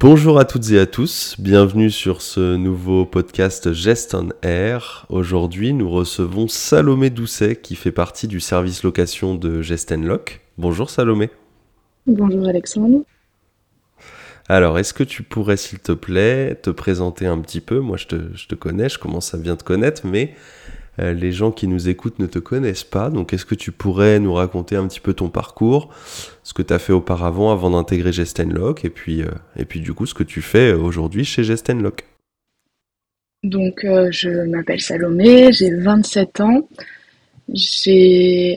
Bonjour à toutes et à tous, bienvenue sur ce nouveau podcast Gest on Air. Aujourd'hui, nous recevons Salomé Doucet qui fait partie du service location de Gest Lock. Bonjour Salomé. Bonjour Alexandre. Alors, est-ce que tu pourrais, s'il te plaît, te présenter un petit peu? Moi, je te, je te, connais, je commence à bien te connaître, mais euh, les gens qui nous écoutent ne te connaissent pas. Donc, est-ce que tu pourrais nous raconter un petit peu ton parcours, ce que tu as fait auparavant avant d'intégrer Gestenlock, et puis, euh, et puis du coup, ce que tu fais aujourd'hui chez Gestenlock? Donc, euh, je m'appelle Salomé, j'ai 27 ans.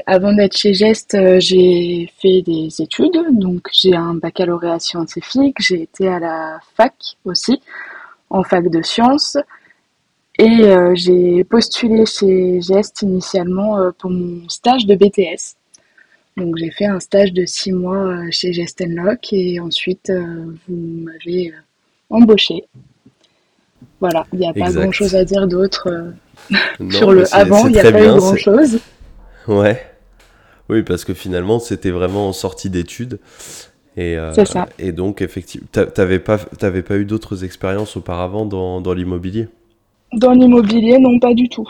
Avant d'être chez Gest, j'ai fait des études. Donc, j'ai un baccalauréat scientifique. J'ai été à la fac aussi, en fac de sciences. Et euh, j'ai postulé chez Gest initialement euh, pour mon stage de BTS. Donc j'ai fait un stage de six mois euh, chez Gest Lock et ensuite vous m'avez embauché. Voilà, il n'y a pas grand chose à dire d'autre sur le avant, il n'y a pas eu grand chose. Ouais. Oui, parce que finalement c'était vraiment en sortie d'études. Et, ça. et donc, effectivement, tu n'avais pas, pas eu d'autres expériences auparavant dans, dans l'immobilier? Dans l'immobilier, non, pas du tout.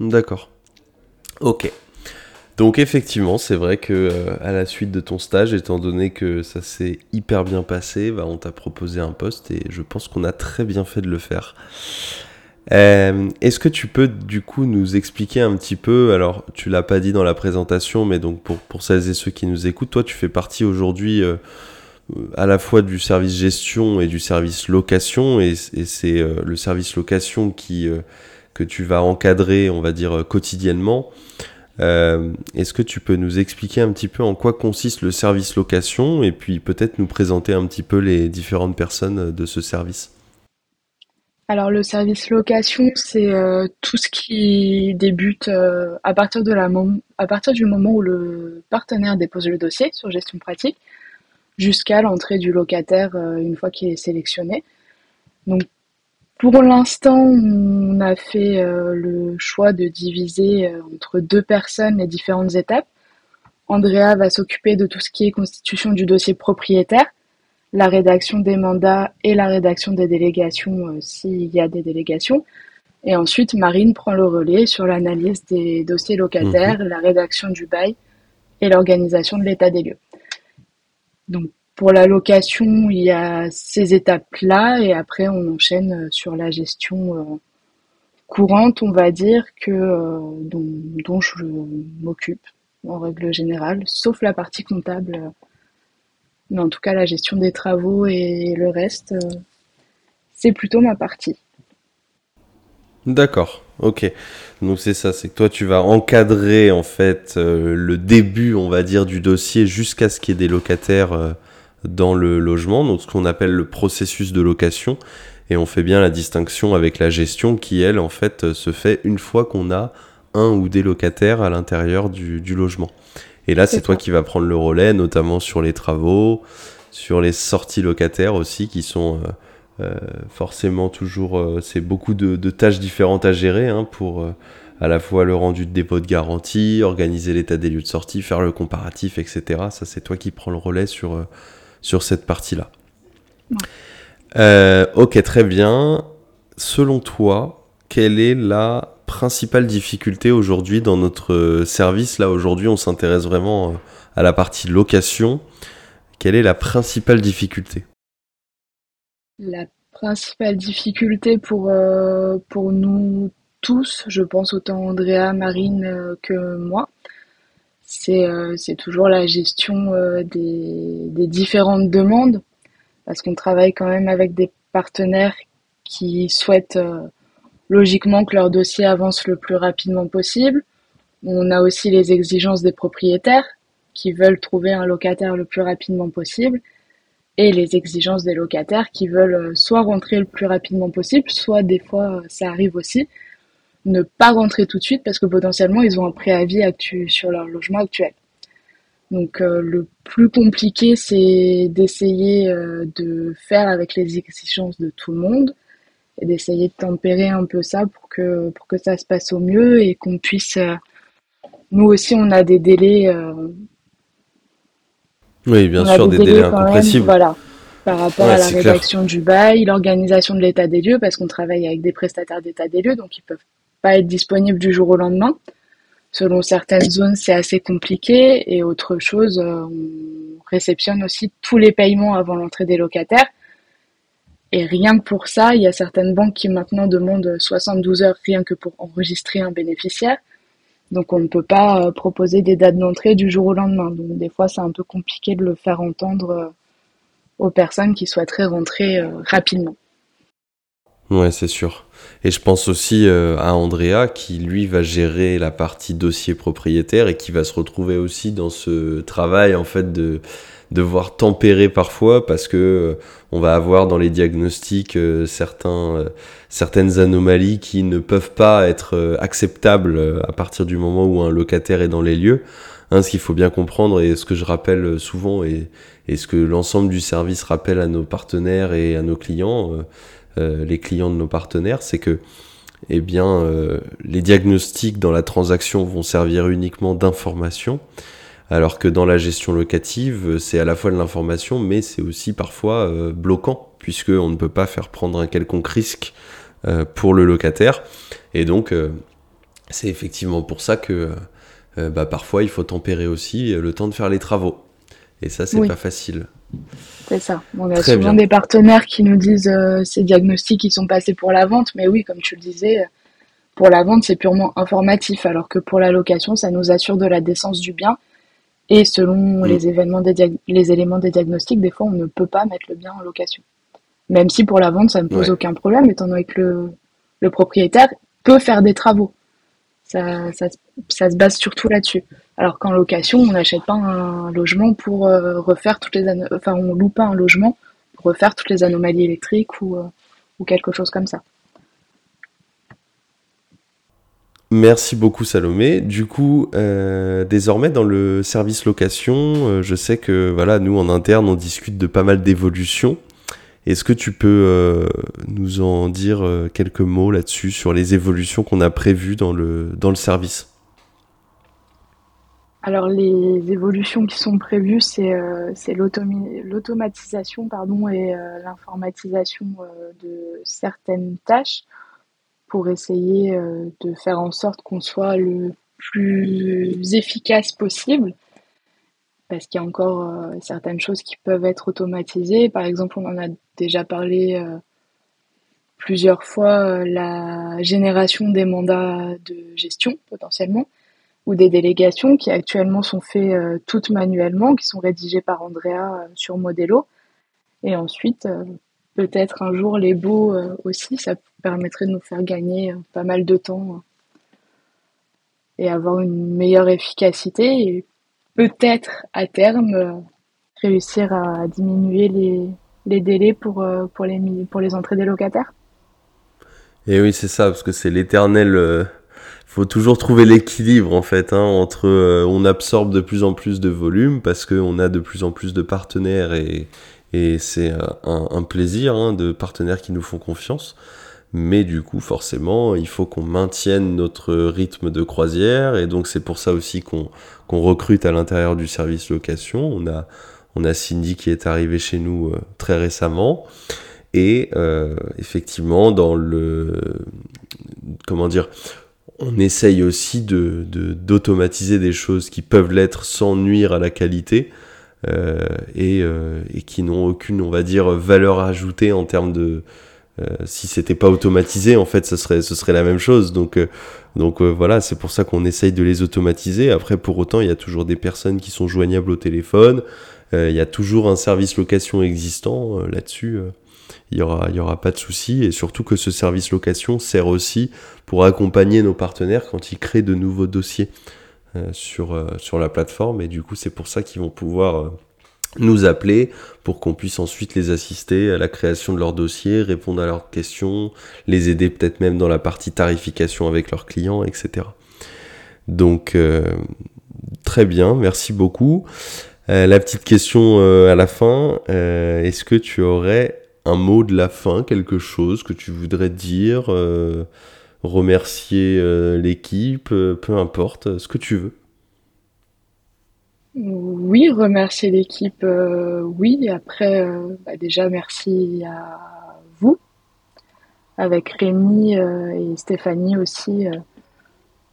D'accord. Ok. Donc effectivement, c'est vrai que euh, à la suite de ton stage, étant donné que ça s'est hyper bien passé, bah, on t'a proposé un poste et je pense qu'on a très bien fait de le faire. Euh, est-ce que tu peux du coup nous expliquer un petit peu, alors tu l'as pas dit dans la présentation, mais donc pour, celles et ceux qui nous écoutent, toi tu fais partie aujourd'hui euh, à la fois du service gestion et du service location, et, c'est euh, le service location qui, euh, que tu vas encadrer, on va dire, quotidiennement. Euh, est-ce que tu peux nous expliquer un petit peu en quoi consiste le service location et puis peut-être nous présenter un petit peu les différentes personnes de ce service? Alors le service location, c'est tout ce qui débute à, partir de la à partir du moment où le partenaire dépose le dossier sur gestion pratique jusqu'à l'entrée du locataire euh, une fois qu'il est sélectionné. Donc pour l'instant, on a fait euh, le choix de diviser euh, entre deux personnes les différentes étapes. Andrea va s'occuper de tout ce qui est constitution du dossier propriétaire, la rédaction des mandats et la rédaction des délégations s'il y a des délégations. Et ensuite, Marine prend le relais sur l'analyse des dossiers locataires, mhm. la rédaction du bail et l'organisation de l'état des lieux. Donc pour la location, il y a ces étapes-là et après on enchaîne euh, sur la gestion euh, courante, on va dire, que euh, dont, je m'occupe en règle générale, sauf la partie comptable. Mais en tout cas, la gestion des travaux et le reste, c'est plutôt ma partie. D'accord, ok. Donc c'est ça, c'est que toi tu vas encadrer en fait le début, on va dire, du dossier jusqu'à ce qu'il y ait des locataires dans le logement, donc ce qu'on appelle le processus de location. Et on fait bien la distinction avec la gestion qui, elle, en fait, se fait une fois qu'on a un ou des locataires à l'intérieur du, logement. Et là, c'est toi qui vas prendre le relais, notamment sur les travaux, sur les sorties locataires aussi, qui sont euh, euh, forcément toujours... Euh, c'est beaucoup de, tâches différentes à gérer hein, pour à la fois le rendu de dépôt de garantie, organiser l'état des lieux de sortie, faire le comparatif, etc. Ça, c'est toi qui prends le relais sur sur cette partie-là. Euh, ok, très bien. Selon toi, quelle est la principale difficulté aujourd'hui dans notre service? Là, aujourd'hui, on s'intéresse vraiment euh, à la partie location. Quelle est la principale difficulté? La principale difficulté pour, euh, pour nous tous, je pense autant Andrea, Marine que moi, euh, c'est toujours la gestion euh, des, des, différentes demandes, parce qu'on travaille quand même avec des partenaires qui souhaitent euh, logiquement que leur dossier avance le plus rapidement possible. On a aussi les exigences des propriétaires qui veulent trouver un locataire le plus rapidement possible et les exigences des locataires qui veulent soit rentrer le plus rapidement possible, soit des fois ça arrive aussi, ne pas rentrer tout de suite parce que potentiellement ils ont un préavis sur leur logement actuel. Donc euh, le plus compliqué c'est d'essayer euh, de faire avec les exigences de tout le monde et d'essayer de tempérer un peu ça pour que pour que ça se passe au mieux et qu'on puisse euh, nous aussi on a des délais Oui, bien sûr, des, délais, incompressibles. voilà, par rapport à la rédaction du bail, l'organisation de l'état des lieux, parce qu'on travaille avec des prestataires d'état des lieux, donc ils peuvent pas être disponibles du jour au lendemain. Selon certaines zones, c'est assez compliqué, et autre chose, euh, on réceptionne aussi tous les paiements avant l'entrée des locataires. Et rien que pour ça, il y a certaines banques qui maintenant demandent 72 heures rien que pour enregistrer un bénéficiaire. Donc on ne peut pas euh, proposer des dates d'entrée du jour au lendemain. Donc des fois c'est un peu compliqué de le faire entendre euh, aux personnes qui souhaiteraient rentrer euh, rapidement. Ouais, c'est sûr. Et je pense aussi à Andrea qui lui va gérer la partie dossier propriétaire et qui va se retrouver aussi dans ce travail en fait de devoir tempérer parfois parce que euh, on va avoir dans les diagnostics euh, certains, euh, certaines anomalies qui ne peuvent pas être acceptables à partir du moment où un locataire est dans les lieux. Hein, ce qu'il faut bien comprendre et ce que je rappelle souvent et, et ce que l'ensemble du service rappelle à nos partenaires et à nos clients, les clients de nos partenaires, c'est que eh bien, les diagnostics dans la transaction vont servir uniquement d'information alors que dans la gestion locative, c'est à la fois de l'information, mais c'est aussi parfois euh, bloquant, puisqu'on ne peut pas faire prendre un quelconque risque euh, pour le locataire. Et donc, euh, c'est effectivement pour ça que bah, parfois il faut tempérer aussi le temps de faire les travaux. Et ça, c'est pas facile. C'est ça. On a souvent des partenaires qui nous disent ces diagnostics qui sont passés pour la vente, mais oui, comme tu le disais, pour la vente, c'est purement informatif, alors que pour la location, ça nous assure de la décence du bien et selon mm. les, événements des les éléments des diagnostics, des fois, on ne peut pas mettre le bien en location. Même si pour la vente, ça ne pose aucun problème, étant donné que le, le, propriétaire peut faire des travaux. Ça, ça, ça se base surtout là-dessus. Alors qu'en location, on n'achète pas un logement pour euh, refaire toutes les... Enfin, on loue pas un logement pour refaire toutes les anomalies électriques ou, euh, ou quelque chose comme ça. Merci beaucoup Salomé. Du coup, euh, désormais dans le service location, euh, je sais que voilà, nous en interne, on discute de pas mal d'évolutions. Est-ce que tu peux euh, nous en dire quelques mots là-dessus sur les évolutions qu'on a prévues dans le, dans le service? Alors les évolutions qui sont prévues, c'est l'automatisation et l'informatisation de certaines tâches pour essayer euh, de faire en sorte qu'on soit le plus efficace possible parce qu'il y a encore euh, certaines choses qui peuvent être automatisées. Par exemple, on en a déjà parlé euh, plusieurs fois, la génération des mandats de gestion potentiellement, ou des délégations qui actuellement sont faites toutes manuellement, qui sont rédigées par Andrea sur Modelo. Et ensuite, peut-être un jour les beaux euh, aussi, ça permettrait de nous faire gagner euh, pas mal de temps euh, et avoir une meilleure efficacité et peut-être à terme réussir à diminuer les, délais pour, les, entrées des locataires. Et oui, c'est ça, parce que c'est l'éternel. Il faut toujours trouver l'équilibre en fait hein, entre on absorbe de plus en plus de volume parce qu'on a de plus en plus de partenaires et, et c'est euh, un, plaisir hein, de partenaires qui nous font confiance. Mais du coup, forcément, il faut qu'on maintienne notre rythme de croisière. Et donc, c'est pour ça aussi qu'on recrute à l'intérieur du service location. On a, on a Cindy qui est arrivée chez nous euh, très récemment. Et euh, effectivement, dans le. Comment dire on essaye aussi de d'automatiser des choses qui peuvent l'être sans nuire à la qualité. Euh, et, euh, et, qui n'ont aucune, on va dire, valeur ajoutée en termes de. Euh, si c'était pas automatisé, en fait, ce serait, ce serait la même chose. Donc, donc voilà, c'est pour ça qu'on essaye de les automatiser. Après, pour autant, il y a toujours des personnes qui sont joignables au téléphone. il y a toujours un service location existant là-dessus. il y aura, il y aura pas de souci. Et surtout que ce service location sert aussi pour accompagner nos partenaires quand ils créent de nouveaux dossiers. Euh, sur, euh, sur la plateforme. Et du coup, c'est pour ça qu'ils vont pouvoir euh, nous appeler pour qu'on puisse ensuite les assister à la création de leur dossier, répondre à leurs questions, les aider peut-être même dans la partie tarification avec leurs clients, etc. Donc, très bien, merci beaucoup. la petite question à la fin, est-ce que tu aurais un mot de la fin, quelque chose que tu voudrais dire remercier euh, l'équipe, euh, peu importe, ce que tu veux. Oui, remercier l'équipe, euh, oui. Après, euh, bah, déjà, merci à vous, avec Rémi euh, et Stéphanie aussi,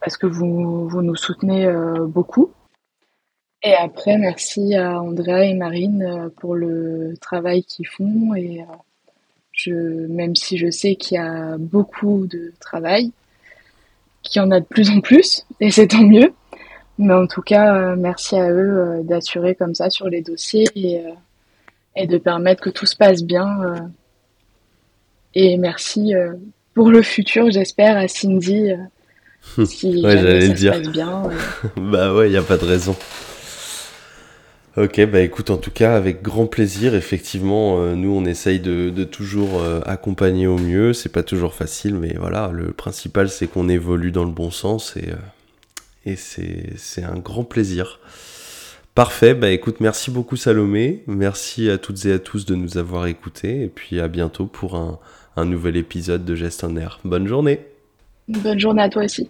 parce que vous, vous nous soutenez beaucoup. Et après, merci à Andrea et Marine pour le travail qu'ils font. Et je, même si je sais qu'il y a beaucoup de travail, qu'il y en a de plus en plus, et c'est tant mieux. Mais en tout cas, euh, merci à eux euh, d'assurer comme ça sur les dossiers et, euh, et de permettre que tout se passe bien. et merci pour le futur, j'espère, à Cindy. si ouais, j'allais dire. bien. bah ouais, il n'y a pas de raison. Ok, bah écoute, en tout cas, avec grand plaisir, effectivement, nous on essaye de, toujours accompagner au mieux. C'est pas toujours facile, mais voilà, le principal c'est qu'on évolue dans le bon sens et et c'est un grand plaisir. Parfait, bah écoute, merci beaucoup Salomé, merci à toutes et à tous de nous avoir écoutés, et puis à bientôt pour un, un nouvel épisode de Geste en Air. Bonne journée Bonne journée à toi aussi